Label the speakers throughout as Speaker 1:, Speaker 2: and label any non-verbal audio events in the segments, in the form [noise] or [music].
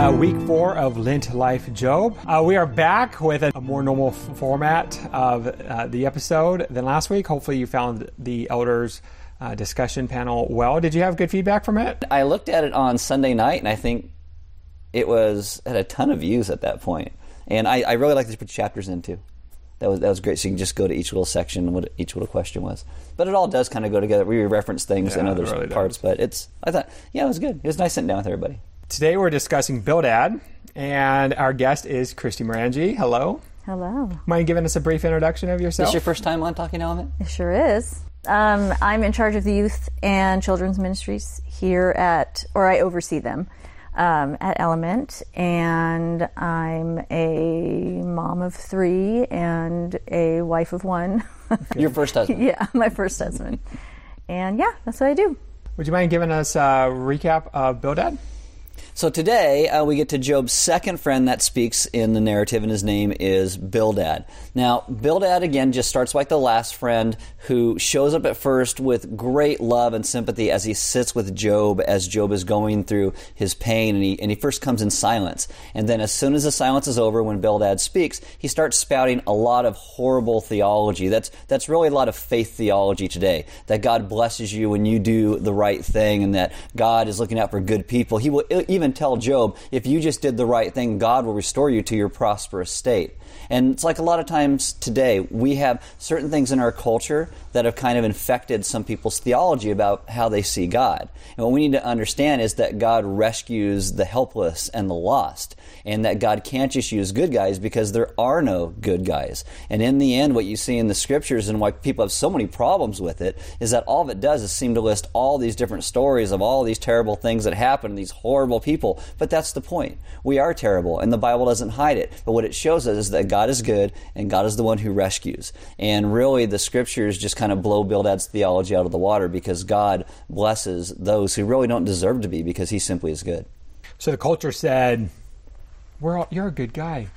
Speaker 1: uh, week four of Lent Life Job. Uh, we are back with a, a more normal f- format of uh, the episode than last week. Hopefully, you found the elders' uh, discussion panel well. Did you have good feedback from it?
Speaker 2: I looked at it on Sunday night, and I think it was had a ton of views at that point. And I, I really like to put chapters into. That was that was great. So you can just go to each little section and what each little question was. But it all does kind of go together. We reference things in other
Speaker 1: really
Speaker 2: parts,
Speaker 1: does.
Speaker 2: but it's I thought yeah, it was good. It was nice sitting down with everybody.
Speaker 1: Today, we're discussing Bildad, and our guest is Christy Morangi. Hello.
Speaker 3: Hello.
Speaker 1: Mind giving us a brief introduction of yourself?
Speaker 2: this your first time on Talking Element?
Speaker 3: It sure is. Um, I'm in charge of the youth and children's ministries here at, or I oversee them um, at Element, and I'm a mom of three and a wife of one. [laughs]
Speaker 2: Your first husband.
Speaker 3: yeah, [laughs] my first husband. And yeah, that's what I do.
Speaker 1: Would you mind giving us a recap of Bildad?
Speaker 2: So today uh, we get to Job's second friend that speaks in the narrative, and his name is Bildad. Now, Bildad again just starts like the last friend who shows up at first with great love and sympathy as he sits with Job as Job is going through his pain, and he and he first comes in silence, and then as soon as the silence is over, when Bildad speaks, he starts spouting a lot of horrible theology. That's that's really a lot of faith theology today. That God blesses you when you do the right thing, and that God is looking out for good people. He will e- even tell Job, if you just did the right thing, God will restore you to your prosperous state. And it's like a lot of times today, we have certain things in our culture that have kind of infected some people's theology about how they see God. And what we need to understand is that God rescues the helpless and the lost, and that God can't just use good guys because there are no good guys. And in the end, what you see in the scriptures and why people have so many problems with it is that all it does is seem to list all these different stories of all these terrible things that happen, these horrible people. But that's the point. We are terrible, and the Bible doesn't hide it. But what it shows us is that God is good, and God is the one who rescues. And really, the scriptures just kind of blow Bildad's theology out of the water because God blesses those who really don't deserve to be because He simply is good.
Speaker 1: So the culture said, "We're all, you're a good guy.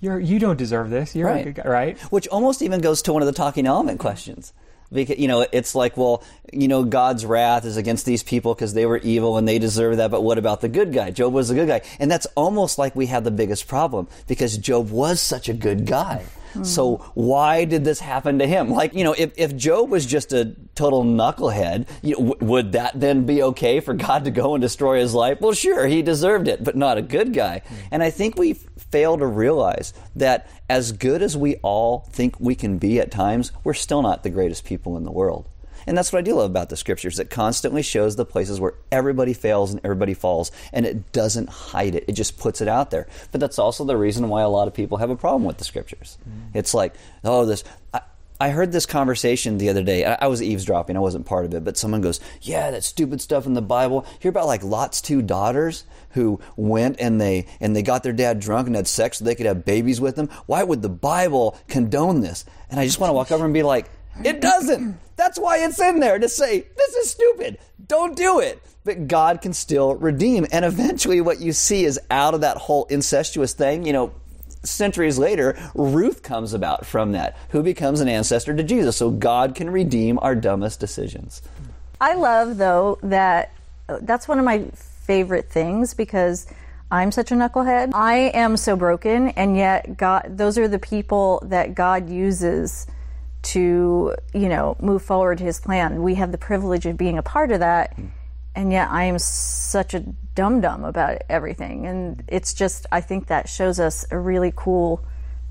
Speaker 1: You're you don't deserve this. You're a good guy, right?"
Speaker 2: Which almost even goes to one of the talking element questions. You know, it's like, well, you know, God's wrath is against these people because they were evil and they deserve that. But what about the good guy? Job was a good guy, and that's almost like we have the biggest problem because Job was such a good guy. So why did this happen to him? Like, you know, if, if Job was just a total knucklehead, you know, w- would that then be okay for God to go and destroy his life? Well, sure, he deserved it, but not a good guy. And I think we fail to realize that as good as we all think we can be at times, we're still not the greatest people in the world. And that's what I do love about the scriptures. It constantly shows the places where everybody fails and everybody falls, and it doesn't hide it. It just puts it out there. But that's also the reason why a lot of people have a problem with the scriptures. Mm. It's like, oh, this. I, I heard this conversation the other day. I, I was eavesdropping. I wasn't part of it, but someone goes, "Yeah, that stupid stuff in the Bible. Hear about like Lot's two daughters who went and they and they got their dad drunk and had sex so they could have babies with him. Why would the Bible condone this?" And I just want to walk over and be like, "It doesn't. That's why it's in there to say this is stupid. Don't do it." But God can still redeem, and eventually, what you see is out of that whole incestuous thing. You know, centuries later, Ruth comes about from that, who becomes an ancestor to Jesus. So God can redeem our dumbest decisions.
Speaker 3: I love though that that's one of my favorite things because I'm such a knucklehead. I am so broken and yet God those are the people that God uses to, you know, move forward his plan. We have the privilege of being a part of that. Hmm. And yet I am such a dum dum about everything. And it's just I think that shows us a really cool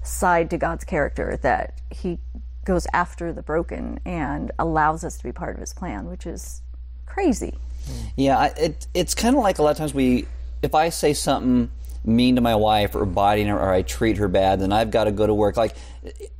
Speaker 3: side to God's character that he goes after the broken and allows us to be part of his plan, which is crazy.
Speaker 2: Yeah, I, it, it's kind of like a lot of times we, if I say something mean to my wife or biting her or I treat her bad, then I've got to go to work. Like,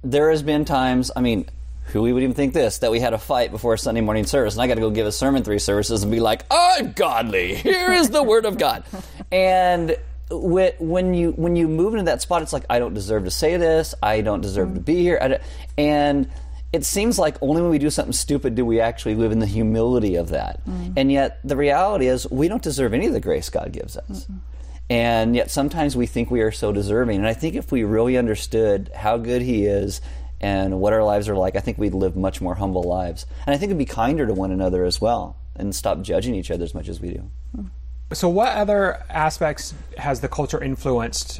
Speaker 2: there has been times, I mean, who we would even think this, that we had a fight before Sunday morning service, and I got to go give a sermon three services and be like, I'm godly. Here is the word of God. [laughs] And when you when you move into that spot, it's like I don't deserve to say this. I don't deserve to be here. I and it seems like only when we do something stupid do we actually live in the humility of that. Mm-hmm. And yet the reality is we don't deserve any of the grace God gives us. And yet sometimes we think we are so deserving. And I think if we really understood how good He is and what our lives are like, I think we'd live much more humble lives. And I think we'd be kinder to one another as well and stop judging each other as much as we do.
Speaker 1: So, what other aspects has the culture influenced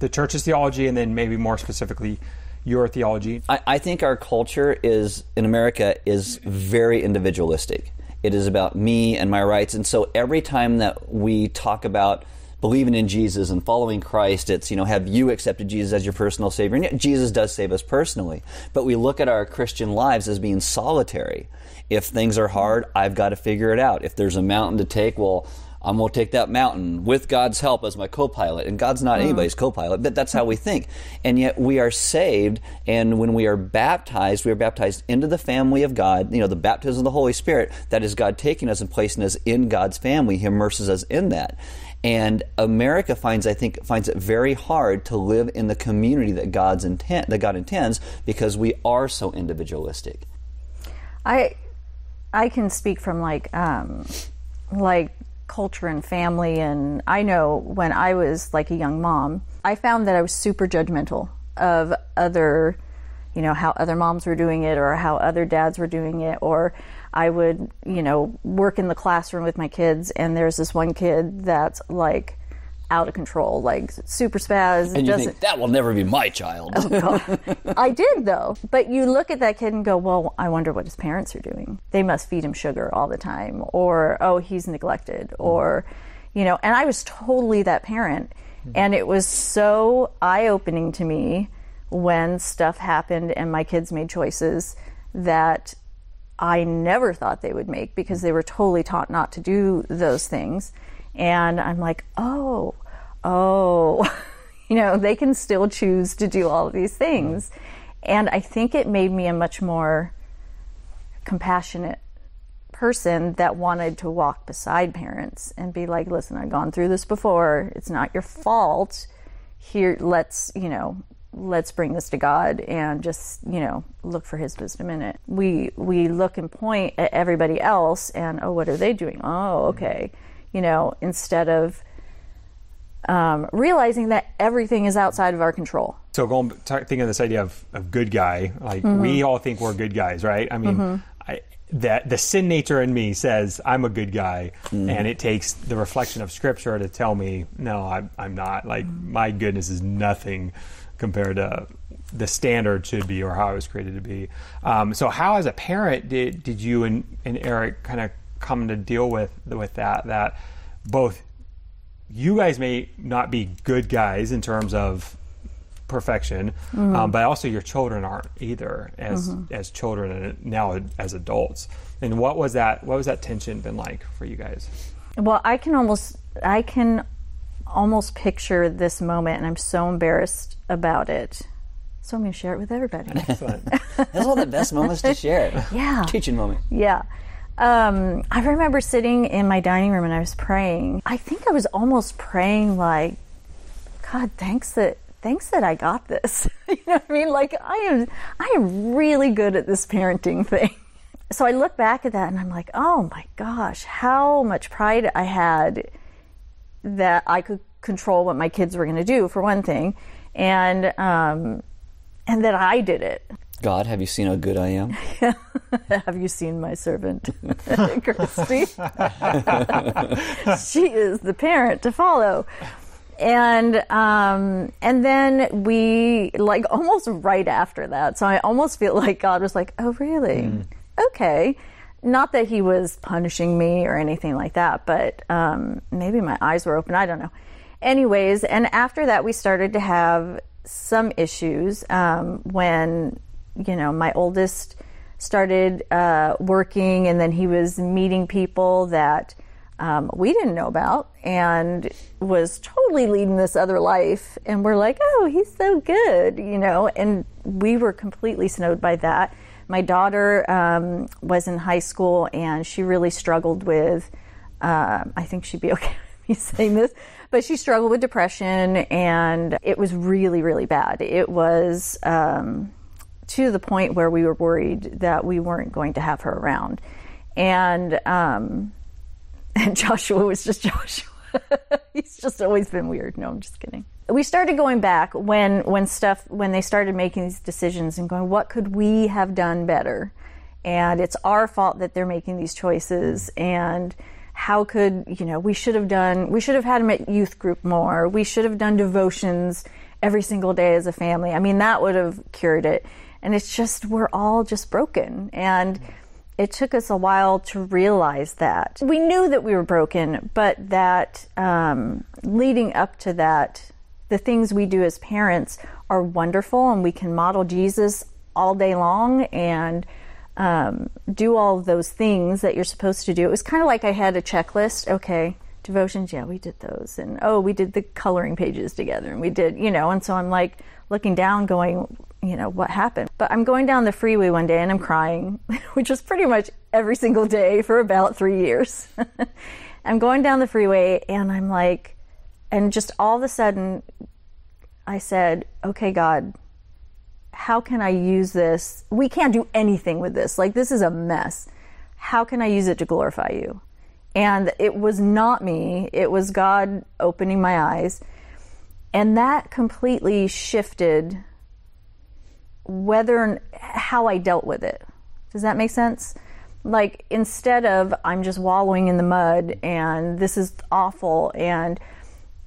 Speaker 1: the church's theology, and then maybe more specifically your theology?
Speaker 2: I, I think our culture is in America is very individualistic. It is about me and my rights, and so every time that we talk about believing in Jesus and following Christ, it's, you know, have you accepted Jesus as your personal Savior? And yet Jesus does save us personally. But we look at our Christian lives as being solitary. If things are hard, I've got to figure it out. If there's a mountain to take, well, I'm going to take that mountain with God's help as my co pilot. And God's not mm. anybody's co pilot, but that's how we think. And yet we are saved, and when we are baptized, we are baptized into the family of God, you know, the baptism of the Holy Spirit. That is God taking us and placing us in God's family. He immerses us in that. And America finds, I think, finds it very hard to live in the community that God's intent, that God intends, because we are so individualistic.
Speaker 3: I I can speak from like um, like culture and family, and I know when I was like a young mom, I found that I was super judgmental of other, you know, how other moms were doing it, or how other dads were doing it, or I would, you know, work in the classroom with my kids, and there's this one kid that's like out of control, like super spaz.
Speaker 2: And you think, that will never be my child.
Speaker 3: Oh, [laughs] I did though. But you look at that kid and go, well, I wonder what his parents are doing. They must feed him sugar all the time, or oh, he's neglected, or you know. And I was totally that parent, hmm. and it was so eye opening to me when stuff happened and my kids made choices that I never thought they would make because they were totally taught not to do those things. And I'm like, oh, oh, [laughs] you know, they can still choose to do all of these things. And I think it made me a much more compassionate person that wanted to walk beside parents and be like, listen, I've gone through this before. It's not your fault. Here, let's, you know, let's bring this to God and just, you know, look for his wisdom in it. We we look and point at everybody else and oh, what are they doing? Oh, mm-hmm. okay. You know, instead of um, realizing that everything is outside of our control.
Speaker 1: So going t- thinking of this idea of, of good guy, like we mm-hmm. all think we're good guys, right? I mean, mm-hmm. I, that the sin nature in me says I'm a good guy, and it takes the reflection of Scripture to tell me no, I'm, I'm not. Like my goodness is nothing compared to the standard should be or how it was created to be. Um, so how, as a parent, did did you and, and Eric kind of come to deal with with that? That both you guys may not be good guys in terms of perfection, um, but also your children aren't either as as children and now as adults. And what was that? What was that tension been like for you guys?
Speaker 3: Well, I can almost I can almost picture this moment, and I'm so embarrassed about it. So I'm going to share it with everybody.
Speaker 1: Excellent.
Speaker 2: That's one of the best moments to share.
Speaker 3: Yeah.
Speaker 2: Teaching moment.
Speaker 3: Yeah. Um, I remember sitting in my dining room and I was praying. I think I was almost praying like, God, thanks that thanks that I got this. [laughs] you know what I mean? Like I am I am really good at this parenting [laughs] thing. So I look back at that and I'm like, oh my gosh, how much pride I had that I could control what my kids were going to do for one thing, and um, and that I did it.
Speaker 2: God, have you seen how good I am? [laughs]
Speaker 3: Have you seen my servant, [laughs] Christy? [laughs] she is the parent to follow. And um, and then we like almost right after that. So I almost feel like God was like, "Oh, really? Okay." Not that He was punishing me or anything like that, but um, maybe my eyes were open. I don't know. Anyways, and after that, we started to have some issues um, when you know my oldest started uh, working and then he was meeting people that um, we didn't know about and was totally leading this other life. And we're like oh he's so good you know and we were completely snowed by that. My daughter um, was in high school and she really struggled with uh, i think she'd be [laughs] okay with me saying this but she struggled with depression and it was really really bad it was um, to the point where we were worried that we weren't going to have her around. And um, [laughs] and Joshua was just [laughs] Joshua. He's just always been weird. No, I'm just kidding. We started going back when when stuff when they started making these decisions and going, what could we have done better? And it's our fault that they're making these choices. And how could you know we should have done we should have had him at youth group more. We should have done devotions every single day as a family. I mean that would have cured it. And it's just we're all just broken. And it took us a while to realize that. We knew that we were broken but that um, leading up to that the things we do as parents are wonderful and we can model jesus all day long. And um, do all of those things that you're supposed to do. It was kind of like I had a checklist. Okay, devotions, yeah, we did those. And oh, we did the coloring pages together. And we did, you know, and so I'm like looking down, going, you know, what happened? But I'm going down the freeway one day and I'm crying, [laughs] which was pretty much every single day for about three years. [laughs] I'm going down the freeway and I'm like, and just all of a sudden, I said, okay, God, how can I use this? We can't do anything with this. Like, this is a mess. How can I use it to glorify you? And it was not me, it was God opening my eyes. And that completely shifted whether and how I dealt with it. Does that make sense? Like instead of I'm just wallowing in the mud and this is awful and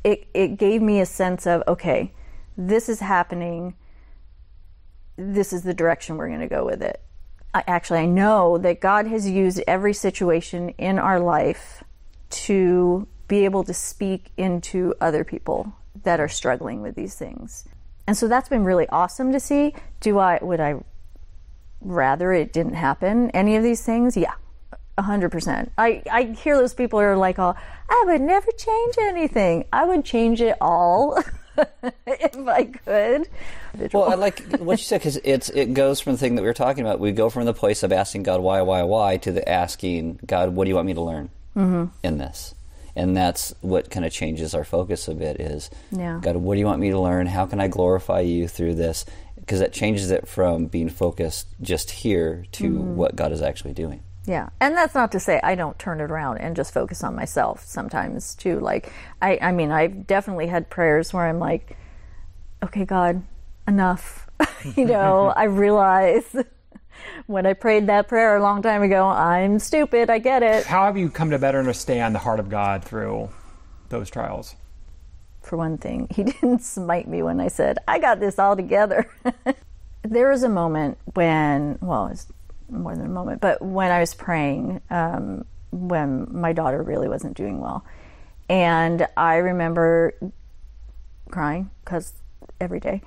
Speaker 3: it it gave me a sense of okay, this is happening this is the direction we're going to go with it. I, actually, I know that God has used every situation in our life to be able to speak into other people that are struggling with these things. And so that's been really awesome to see. Do I would I rather it didn't happen any of these things? Yeah. 100%. I, I hear those people are like, oh, I would never change anything. I would change it all. [laughs] [laughs] if I could.
Speaker 2: Well, I like what you said because it's it goes from the thing that we were talking about. We go from the place of asking God why, why, why to the asking God, what do you want me to learn mm-hmm. in this? And that's what kind of changes our focus a bit. Is yeah. God, what do you want me to learn? How can I glorify you through this? Because that changes it from being focused just here to mm-hmm. what God is actually doing.
Speaker 3: Yeah. And that's not to say I don't turn it around and just focus on myself sometimes too. Like I I mean, I've definitely had prayers where I'm like, okay, God, enough. [laughs] you know, [laughs] I realize [laughs] when I prayed that prayer a long time ago, I'm stupid. I get it.
Speaker 1: How have you come to better understand the heart of God through those trials?
Speaker 3: For one thing, he didn't smite me when I said, I got this all together. there was a moment when, well, it's more than a moment, but when I was praying, um, when my daughter really wasn't doing well. And I remember crying because every day,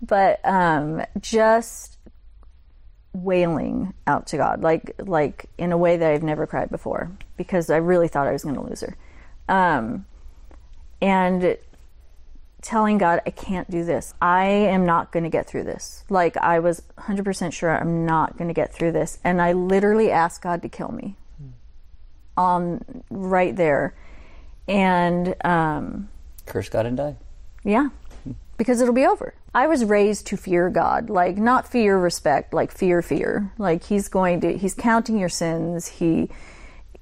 Speaker 3: but um, just wailing out to God, like like in a way that I've never cried before, because I really thought I was going to lose her. Um, and telling God, I can't do this. I am not going to get through this. Like, I was 100% sure I'm not going to get through this. And I literally asked God to kill me on um, right there. And, um,
Speaker 2: curse God and die.
Speaker 3: Yeah, because it'll be over. I was raised to fear God, like not fear respect, like fear fear. Like he's going to he's counting your sins. He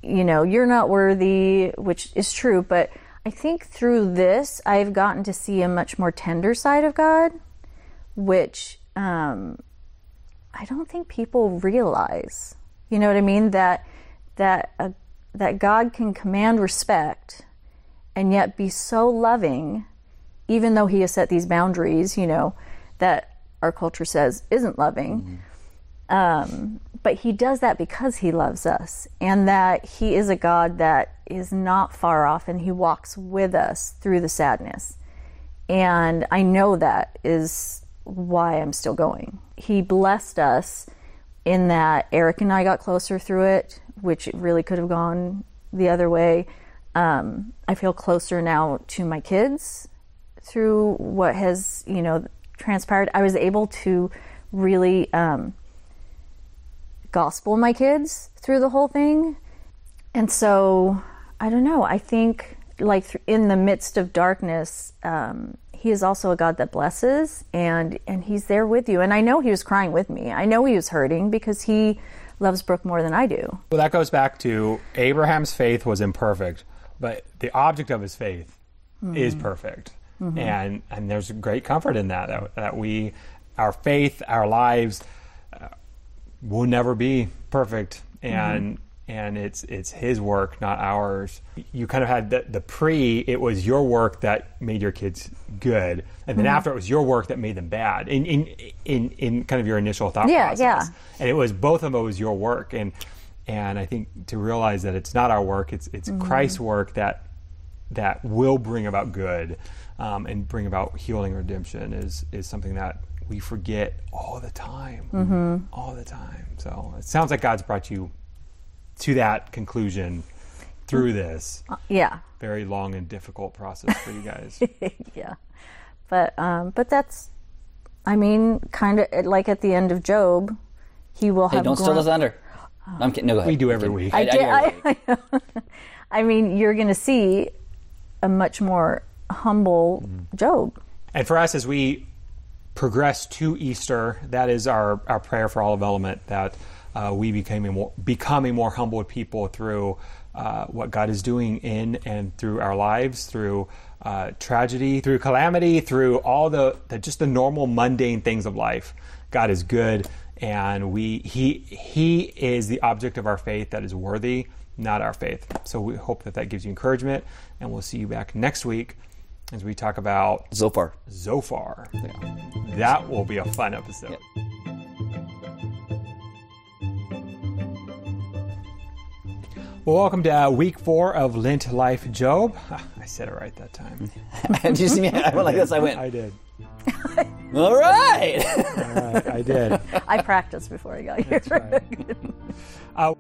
Speaker 3: you know, you're not worthy, which is true, but I think through this, I've gotten to see a much more tender side of God, which um, I don't think people realize. You know what I mean? That that uh, that God can command respect and yet be so loving, even though He has set these boundaries. You know that our culture says isn't loving. Mm-hmm. Um, but he does that because he loves us and that he is a God that is not far off and he walks with us through the sadness. And I know that is why I'm still going. He blessed us in that Eric and I got closer through it, which really could have gone the other way. Um, I feel closer now to my kids through what has, you know, transpired. I was able to really um, gospel my kids through the whole thing. And so, I don't know. I think, like, in the midst of darkness, um, he is also a God that blesses, and and He's there with you. And I know He was crying with me. I know He was hurting because He loves Brooke more than I do.
Speaker 1: Well, that goes back to Abraham's faith was imperfect, but the object of his faith mm-hmm. is perfect, mm-hmm. and and there's great comfort in that, that that we, our faith, our lives will never be perfect and mm-hmm. and it's it's His work, not ours. You kind of had the, the pre; it was your work that made your kids good, and then after it was your work that made them bad. In in in, in kind of your initial thought
Speaker 3: Yeah,
Speaker 1: process.
Speaker 3: yeah.
Speaker 1: And it was both of them. It was your work, and and I think to realize that it's not our work; it's it's Christ's work that that will bring about good um, and bring about healing and redemption is is something that we forget all the time, mm-hmm. all the time. So it sounds like God's brought you to that conclusion through mm. this uh,
Speaker 3: Yeah,
Speaker 1: very long and difficult process for you guys. [laughs]
Speaker 3: yeah. But um, but that's, I mean, kind of like at the end of Job, he will
Speaker 2: Hey,
Speaker 3: have.
Speaker 2: don't steal the
Speaker 3: grown-
Speaker 2: thunder. I'm kidding. No, go ahead.
Speaker 1: we do every
Speaker 2: kidding.
Speaker 1: week.
Speaker 3: I
Speaker 2: I
Speaker 3: did.
Speaker 2: do every week.
Speaker 3: I. I [laughs] mean, you're going to see a much more humble mm-hmm. Job.
Speaker 1: And for us, as we progress to Easter, that is our, our prayer for all of Element that uh, we became a more, become a more humbled people through uh, what God is doing in and through our lives, through uh, tragedy, through calamity, through all the, the just the normal mundane things of life. God is good, and we he he is the object of our faith that is worthy, not our faith. So we hope that that gives you encouragement, and we'll see you back next week as we talk about
Speaker 2: Zophar.
Speaker 1: Zophar. That will be a fun episode. Well, welcome to uh, week four of Lent Life Job. [laughs] I said it right that time. [laughs]
Speaker 2: Did you see me? [laughs] I went like this. I went.
Speaker 1: I did.
Speaker 2: All right.
Speaker 1: All right, I did.
Speaker 3: I practiced before I got here.
Speaker 1: Uh,